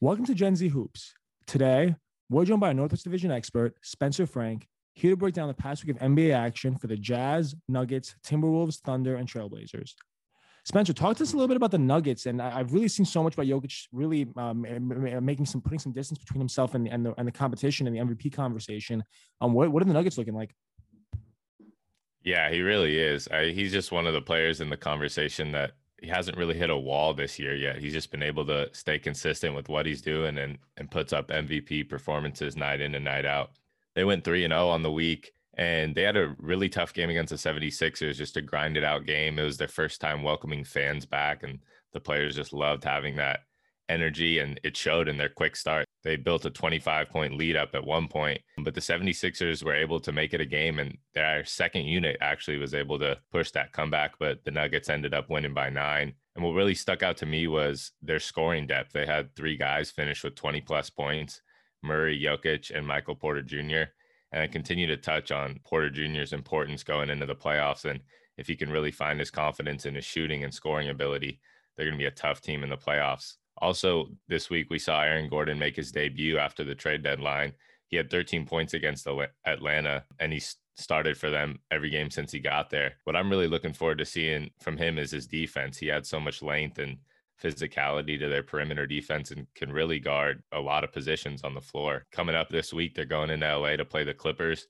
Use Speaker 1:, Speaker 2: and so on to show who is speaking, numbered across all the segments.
Speaker 1: Welcome to Gen Z Hoops. Today, we're joined by a Northwest Division expert, Spencer Frank, here to break down the past week of NBA action for the Jazz, Nuggets, Timberwolves, Thunder, and Trailblazers. Spencer, talk to us a little bit about the Nuggets, and I, have really seen so much about Jokic really um, making some putting some distance between himself and, and the and the competition and the MVP conversation. Um, what what are the Nuggets looking like?
Speaker 2: Yeah, he really is. I, he's just one of the players in the conversation that he hasn't really hit a wall this year yet. He's just been able to stay consistent with what he's doing and and puts up MVP performances night in and night out. They went 3 and 0 on the week and they had a really tough game against the 76ers just a grind it out game. It was their first time welcoming fans back and the players just loved having that energy and it showed in their quick start. They built a 25 point lead up at one point, but the 76ers were able to make it a game and their second unit actually was able to push that comeback, but the Nuggets ended up winning by nine. And what really stuck out to me was their scoring depth. They had three guys finish with 20 plus points Murray, Jokic, and Michael Porter Jr. And I continue to touch on Porter Jr.'s importance going into the playoffs. And if he can really find his confidence in his shooting and scoring ability, they're going to be a tough team in the playoffs. Also, this week we saw Aaron Gordon make his debut after the trade deadline. He had 13 points against Atlanta, and he started for them every game since he got there. What I'm really looking forward to seeing from him is his defense. He had so much length and physicality to their perimeter defense and can really guard a lot of positions on the floor. Coming up this week, they're going into LA to play the Clippers.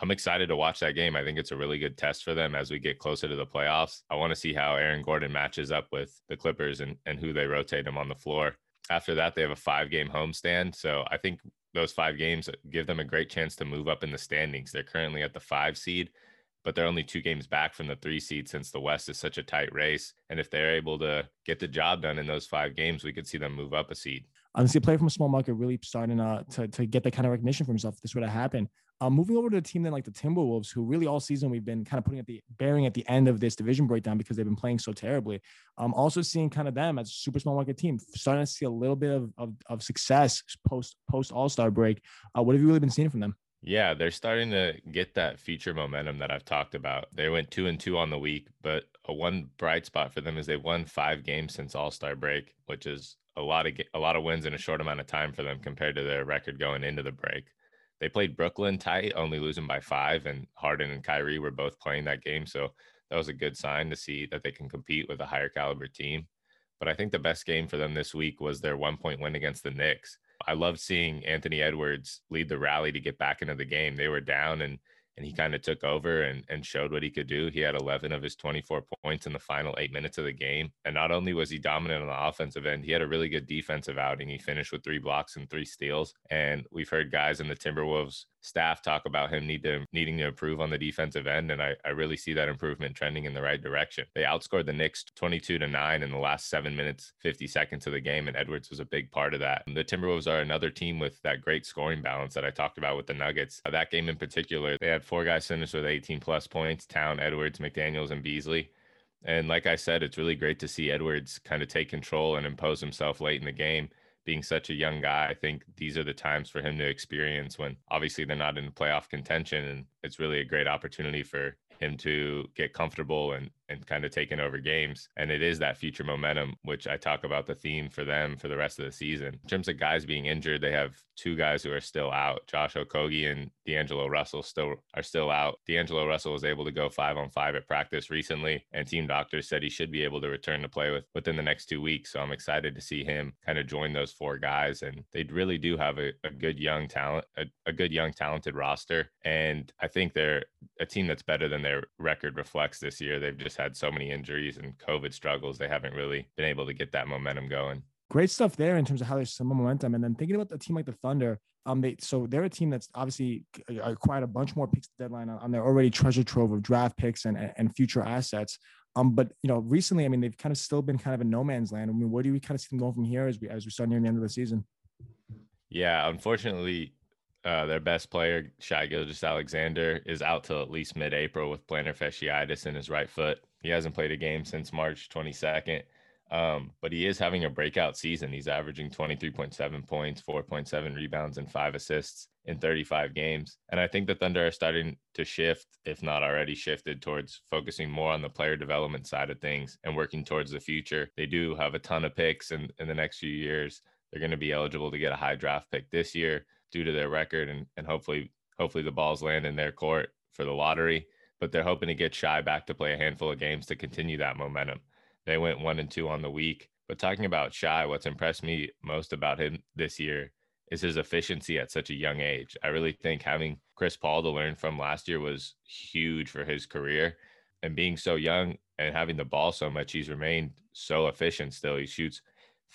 Speaker 2: I'm excited to watch that game. I think it's a really good test for them as we get closer to the playoffs. I want to see how Aaron Gordon matches up with the Clippers and, and who they rotate him on the floor. After that, they have a five game homestand. So I think those five games give them a great chance to move up in the standings. They're currently at the five seed, but they're only two games back from the three seed since the West is such a tight race. And if they're able to get the job done in those five games, we could see them move up a seed.
Speaker 1: Honestly, a player from a small market really starting uh, to, to get that kind of recognition for himself. If this were to happen. Um, moving over to a team then like the Timberwolves, who really all season we've been kind of putting at the bearing at the end of this division breakdown because they've been playing so terribly. Um, also seeing kind of them as a super small market team, starting to see a little bit of, of, of success post post All Star break. Uh, what have you really been seeing from them?
Speaker 2: Yeah, they're starting to get that future momentum that I've talked about. They went two and two on the week, but a one bright spot for them is they won five games since All Star break, which is a lot of a lot of wins in a short amount of time for them compared to their record going into the break. They played Brooklyn tight, only losing by five, and Harden and Kyrie were both playing that game. So that was a good sign to see that they can compete with a higher caliber team. But I think the best game for them this week was their one point win against the Knicks. I love seeing Anthony Edwards lead the rally to get back into the game. They were down and and he kind of took over and, and showed what he could do. He had 11 of his 24 points in the final eight minutes of the game. And not only was he dominant on the offensive end, he had a really good defensive outing. He finished with three blocks and three steals. And we've heard guys in the Timberwolves staff talk about him need to needing to improve on the defensive end. And I, I really see that improvement trending in the right direction. They outscored the Knicks 22 to 9 in the last seven minutes, 50 seconds of the game. And Edwards was a big part of that. The Timberwolves are another team with that great scoring balance that I talked about with the Nuggets. Uh, that game in particular, they had four guys finished with 18 plus points Town, Edwards, McDaniels, and Beasley. And like I said, it's really great to see Edwards kind of take control and impose himself late in the game. Being such a young guy, I think these are the times for him to experience when obviously they're not in playoff contention. And it's really a great opportunity for him to get comfortable and and kind of taking over games. And it is that future momentum, which I talk about the theme for them for the rest of the season. In terms of guys being injured, they have two guys who are still out. Josh Okogie and D'Angelo Russell still are still out. D'Angelo Russell was able to go five on five at practice recently, and team doctors said he should be able to return to play with within the next two weeks. So I'm excited to see him kind of join those four guys. And they really do have a, a good young talent, a, a good young talented roster. And I think they're a team that's better than their record reflects this year. They've just had so many injuries and COVID struggles. They haven't really been able to get that momentum going.
Speaker 1: Great stuff there in terms of how there's some momentum. And then thinking about the team like the Thunder, um, they so they're a team that's obviously acquired a bunch more picks deadline on, on their already treasure trove of draft picks and, and future assets. Um, but you know, recently, I mean, they've kind of still been kind of a no man's land. I mean, where do we kind of see them going from here as we as we start near the end of the season?
Speaker 2: Yeah, unfortunately, uh, their best player, Shai Gilgeous-Alexander, is out till at least mid-April with plantar fasciitis in his right foot. He hasn't played a game since March 22nd, um, but he is having a breakout season. He's averaging 23.7 points, 4.7 rebounds, and five assists in 35 games. And I think the Thunder are starting to shift, if not already shifted, towards focusing more on the player development side of things and working towards the future. They do have a ton of picks in, in the next few years they're going to be eligible to get a high draft pick this year due to their record and, and hopefully hopefully the balls land in their court for the lottery. But they're hoping to get Shai back to play a handful of games to continue that momentum. They went one and two on the week. But talking about Shai what's impressed me most about him this year is his efficiency at such a young age. I really think having Chris Paul to learn from last year was huge for his career. And being so young and having the ball so much, he's remained so efficient still. He shoots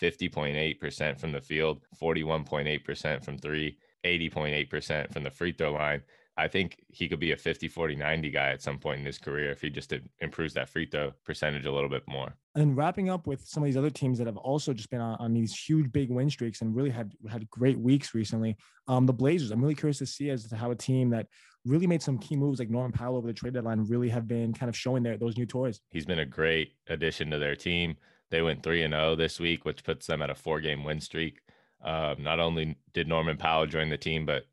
Speaker 2: 50.8% from the field, 41.8% from three, 80.8% from the free throw line. I think he could be a 50, 40, 90 guy at some point in his career if he just improves that free throw percentage a little bit more.
Speaker 1: And wrapping up with some of these other teams that have also just been on, on these huge big win streaks and really had had great weeks recently. Um, the Blazers, I'm really curious to see as to how a team that really made some key moves like Norman Powell over the trade deadline really have been kind of showing their those new toys.
Speaker 2: He's been a great addition to their team. They went 3 and 0 this week, which puts them at a four game win streak. Uh, not only did Norman Powell join the team, but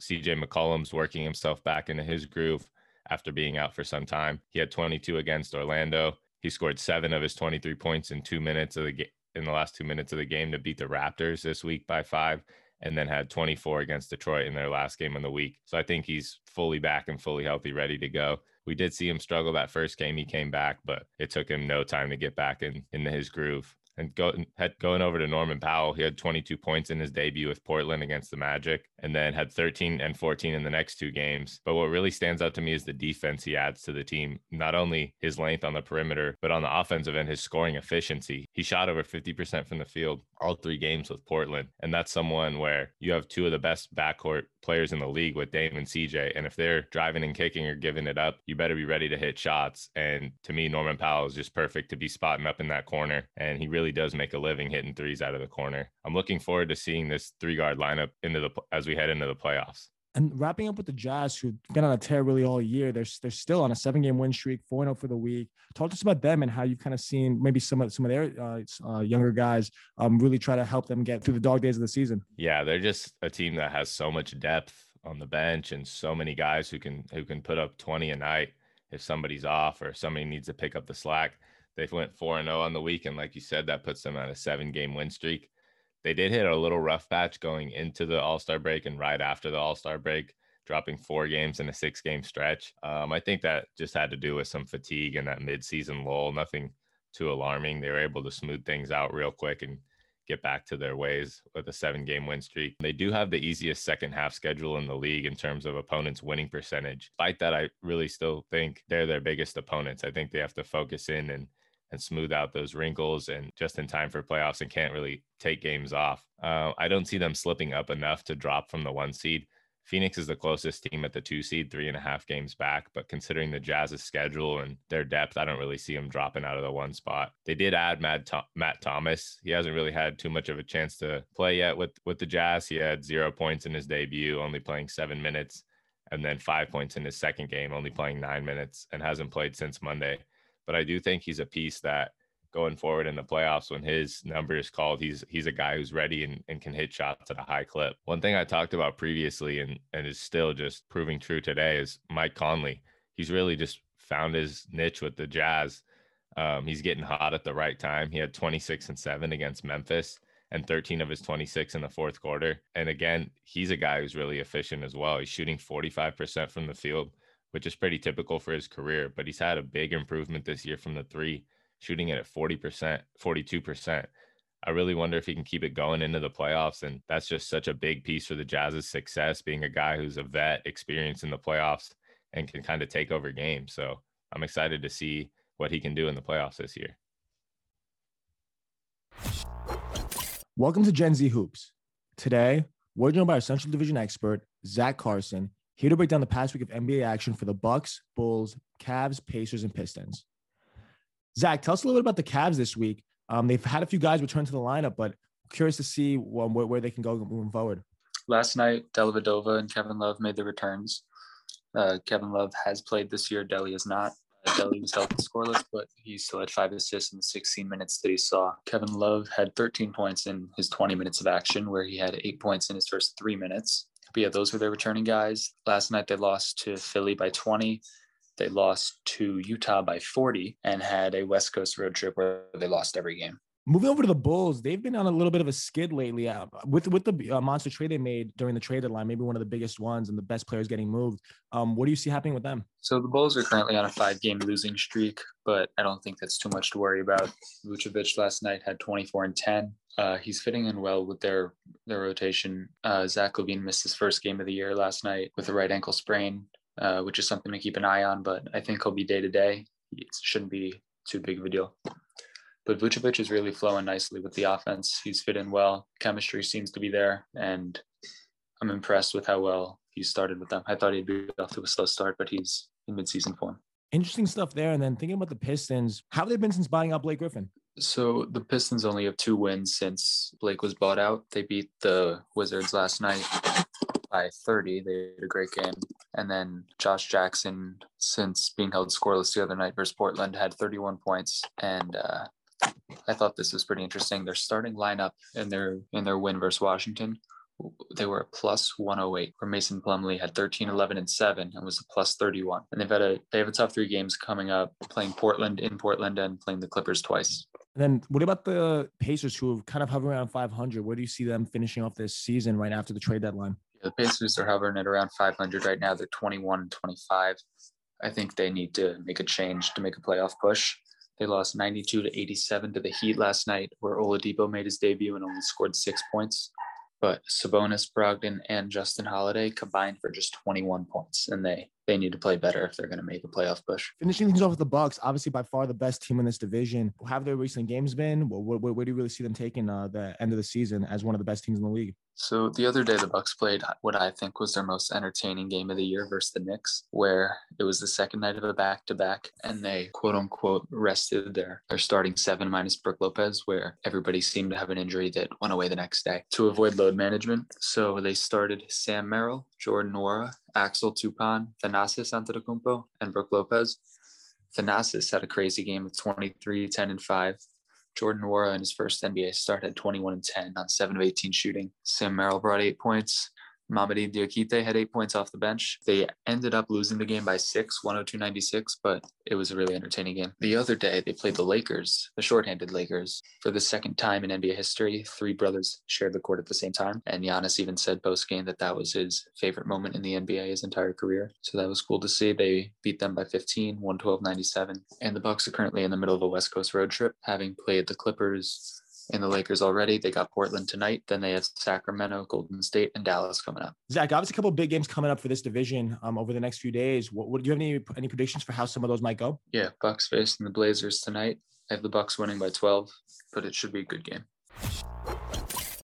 Speaker 2: CJ McCollum's working himself back into his groove after being out for some time. He had 22 against Orlando. He scored seven of his 23 points in two minutes of the game in the last two minutes of the game to beat the Raptors this week by five, and then had 24 against Detroit in their last game of the week. So I think he's fully back and fully healthy, ready to go. We did see him struggle that first game. He came back, but it took him no time to get back in into his groove and go, had, going over to Norman Powell, he had 22 points in his debut with Portland against the Magic, and then had 13 and 14 in the next two games. But what really stands out to me is the defense he adds to the team. Not only his length on the perimeter, but on the offensive end, his scoring efficiency. He shot over 50% from the field all three games with Portland, and that's someone where you have two of the best backcourt players in the league with Dame and CJ. And if they're driving and kicking or giving it up, you better be ready to hit shots. And to me, Norman Powell is just perfect to be spotting up in that corner. And he really does make a living hitting threes out of the corner. I'm looking forward to seeing this three guard lineup into the as we head into the playoffs.
Speaker 1: And wrapping up with the Jazz, who've been on a tear really all year, they're, they're still on a seven game win streak, 4 0 for the week. Talk to us about them and how you've kind of seen maybe some of some of their uh, uh, younger guys um, really try to help them get through the dog days of the season.
Speaker 2: Yeah, they're just a team that has so much depth on the bench and so many guys who can who can put up 20 a night if somebody's off or somebody needs to pick up the slack. They went 4 0 on the week. And like you said, that puts them on a seven game win streak. They did hit a little rough patch going into the All Star break and right after the All Star break, dropping four games in a six game stretch. Um, I think that just had to do with some fatigue and that mid season lull. Nothing too alarming. They were able to smooth things out real quick and get back to their ways with a seven game win streak. They do have the easiest second half schedule in the league in terms of opponents' winning percentage. Despite that, I really still think they're their biggest opponents. I think they have to focus in and and smooth out those wrinkles and just in time for playoffs and can't really take games off. Uh, I don't see them slipping up enough to drop from the one seed. Phoenix is the closest team at the two seed, three and a half games back. But considering the Jazz's schedule and their depth, I don't really see them dropping out of the one spot. They did add Matt, Matt Thomas. He hasn't really had too much of a chance to play yet with, with the Jazz. He had zero points in his debut, only playing seven minutes, and then five points in his second game, only playing nine minutes, and hasn't played since Monday. But I do think he's a piece that going forward in the playoffs when his number is called he's he's a guy who's ready and, and can hit shots at a high clip. One thing i talked about previously and and is still just proving true today is mike conley. He's really just found his niche with the jazz. Um, he's getting hot at the right time. He had 26 and 7 against memphis and 13 of his 26 in the fourth quarter. And again he's a guy who's really efficient as well. He's shooting 45% from the field which is pretty typical for his career but he's had a big improvement this year from the three shooting it at 40%, 42%. I really wonder if he can keep it going into the playoffs. And that's just such a big piece for the Jazz's success, being a guy who's a vet, experienced in the playoffs, and can kind of take over games. So I'm excited to see what he can do in the playoffs this year.
Speaker 1: Welcome to Gen Z Hoops. Today, we're joined by our Central Division expert, Zach Carson, here to break down the past week of NBA action for the Bucks, Bulls, Cavs, Pacers, and Pistons. Zach, tell us a little bit about the Cavs this week. Um, they've had a few guys return to the lineup, but curious to see um, where, where they can go moving forward.
Speaker 3: Last night, Dellavedova and Kevin Love made the returns. Uh, Kevin Love has played this year. Delly has not. Uh, was held scoreless, but he still had five assists in the 16 minutes that he saw. Kevin Love had 13 points in his 20 minutes of action, where he had eight points in his first three minutes. But yeah, those were their returning guys. Last night they lost to Philly by 20. They lost to Utah by 40 and had a West Coast road trip where they lost every game.
Speaker 1: Moving over to the Bulls, they've been on a little bit of a skid lately. Uh, with with the uh, monster trade they made during the trade deadline, maybe one of the biggest ones, and the best players getting moved. Um, what do you see happening with them?
Speaker 3: So the Bulls are currently on a five-game losing streak, but I don't think that's too much to worry about. Vucevic last night had 24 and 10. Uh, he's fitting in well with their their rotation. Uh, Zach LaVine missed his first game of the year last night with a right ankle sprain, uh, which is something to keep an eye on. But I think he'll be day to day. It shouldn't be too big of a deal. But Vucevic is really flowing nicely with the offense. He's fit in well. Chemistry seems to be there, and I'm impressed with how well he started with them. I thought he'd be off to a slow start, but he's in midseason form.
Speaker 1: Interesting stuff there. And then thinking about the Pistons, how have they been since buying out Blake Griffin?
Speaker 3: So the Pistons only have two wins since Blake was bought out. They beat the Wizards last night by 30. They had a great game. And then Josh Jackson, since being held scoreless the other night versus Portland, had 31 points and uh, I thought this was pretty interesting. Their starting lineup in their in their win versus Washington, they were a plus 108. Where Mason Plumlee had 13, 11, and seven, and was a plus 31. And they've had a they have a tough three games coming up, playing Portland in Portland and playing the Clippers twice.
Speaker 1: And then what about the Pacers who have kind of hovering around 500? Where do you see them finishing off this season right after the trade deadline?
Speaker 3: Yeah, the Pacers are hovering at around 500 right now. They're 21 and 25. I think they need to make a change to make a playoff push. They lost 92 to 87 to the Heat last night, where Oladipo made his debut and only scored six points. But Sabonis, Brogdon, and Justin Holiday combined for just 21 points, and they they need to play better if they're going to make a playoff push.
Speaker 1: Finishing things off with the Bucks, obviously by far the best team in this division. How have their recent games been? Where, where, where do you really see them taking uh, the end of the season as one of the best teams in the league?
Speaker 3: So the other day, the Bucks played what I think was their most entertaining game of the year versus the Knicks, where it was the second night of a back-to-back, and they quote unquote rested their their starting seven minus Brook Lopez, where everybody seemed to have an injury that went away the next day to avoid load management. So they started Sam Merrill, Jordan Nwora, Axel Toupane, Thanasis Antetokounmpo, and Brook Lopez. Thanasis had a crazy game of 23, 10, and 5. Jordan Nwora in his first NBA start had 21 and 10 on 7 of 18 shooting. Sam Merrill brought eight points. Mamadi Diakite had eight points off the bench. They ended up losing the game by six, 102 96, but it was a really entertaining game. The other day, they played the Lakers, the shorthanded Lakers. For the second time in NBA history, three brothers shared the court at the same time. And Giannis even said post game that that was his favorite moment in the NBA his entire career. So that was cool to see. They beat them by 15, 112 97. And the Bucks are currently in the middle of a West Coast road trip, having played the Clippers, in the Lakers already. They got Portland tonight. Then they have Sacramento, Golden State, and Dallas coming up.
Speaker 1: Zach, obviously a couple of big games coming up for this division um, over the next few days. What, what do you have any any predictions for how some of those might go?
Speaker 3: Yeah, Bucks facing the Blazers tonight. I have the Bucks winning by 12, but it should be a good game.